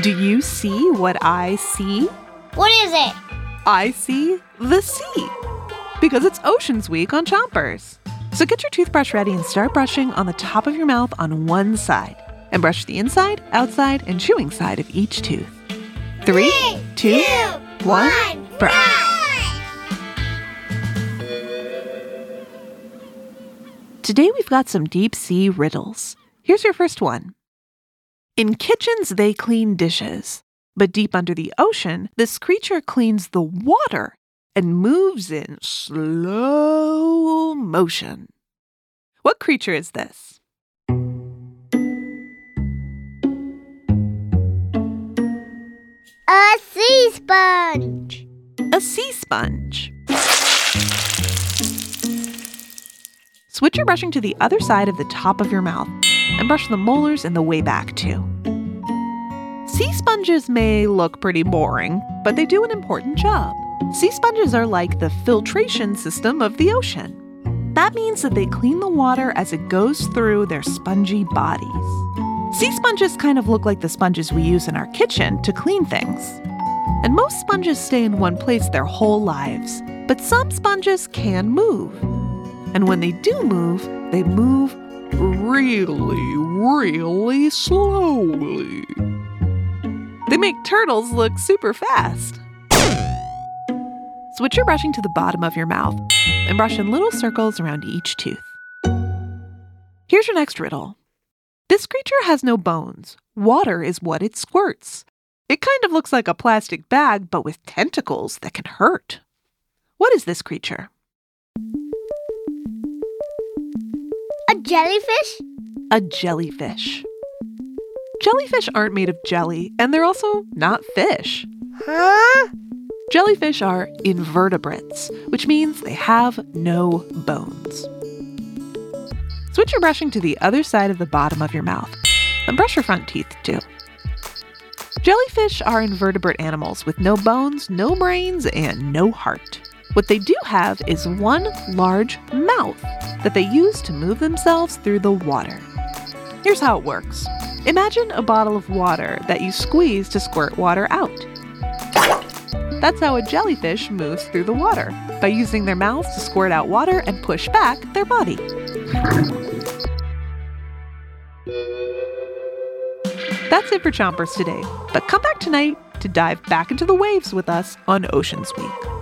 Do you see what I see? What is it? I see the sea. Because it's Oceans Week on Chompers. So get your toothbrush ready and start brushing on the top of your mouth on one side. And brush the inside, outside, and chewing side of each tooth. Three, two, one, brush. Today we've got some deep sea riddles. Here's your first one. In kitchens, they clean dishes. But deep under the ocean, this creature cleans the water and moves in slow motion. What creature is this? A sea sponge. A sea sponge. Switch your brushing to the other side of the top of your mouth and brush the molars in the way back too. Sea sponges may look pretty boring, but they do an important job. Sea sponges are like the filtration system of the ocean. That means that they clean the water as it goes through their spongy bodies. Sea sponges kind of look like the sponges we use in our kitchen to clean things. And most sponges stay in one place their whole lives, but some sponges can move. And when they do move, they move really, really slowly. They make turtles look super fast. Switch your brushing to the bottom of your mouth and brush in little circles around each tooth. Here's your next riddle. This creature has no bones. Water is what it squirts. It kind of looks like a plastic bag, but with tentacles that can hurt. What is this creature? Jellyfish? A jellyfish. Jellyfish aren't made of jelly, and they're also not fish. Huh? Jellyfish are invertebrates, which means they have no bones. Switch your brushing to the other side of the bottom of your mouth, and brush your front teeth too. Jellyfish are invertebrate animals with no bones, no brains, and no heart. What they do have is one large mouth that they use to move themselves through the water. Here's how it works Imagine a bottle of water that you squeeze to squirt water out. That's how a jellyfish moves through the water, by using their mouths to squirt out water and push back their body. That's it for Chompers today, but come back tonight to dive back into the waves with us on Oceans Week.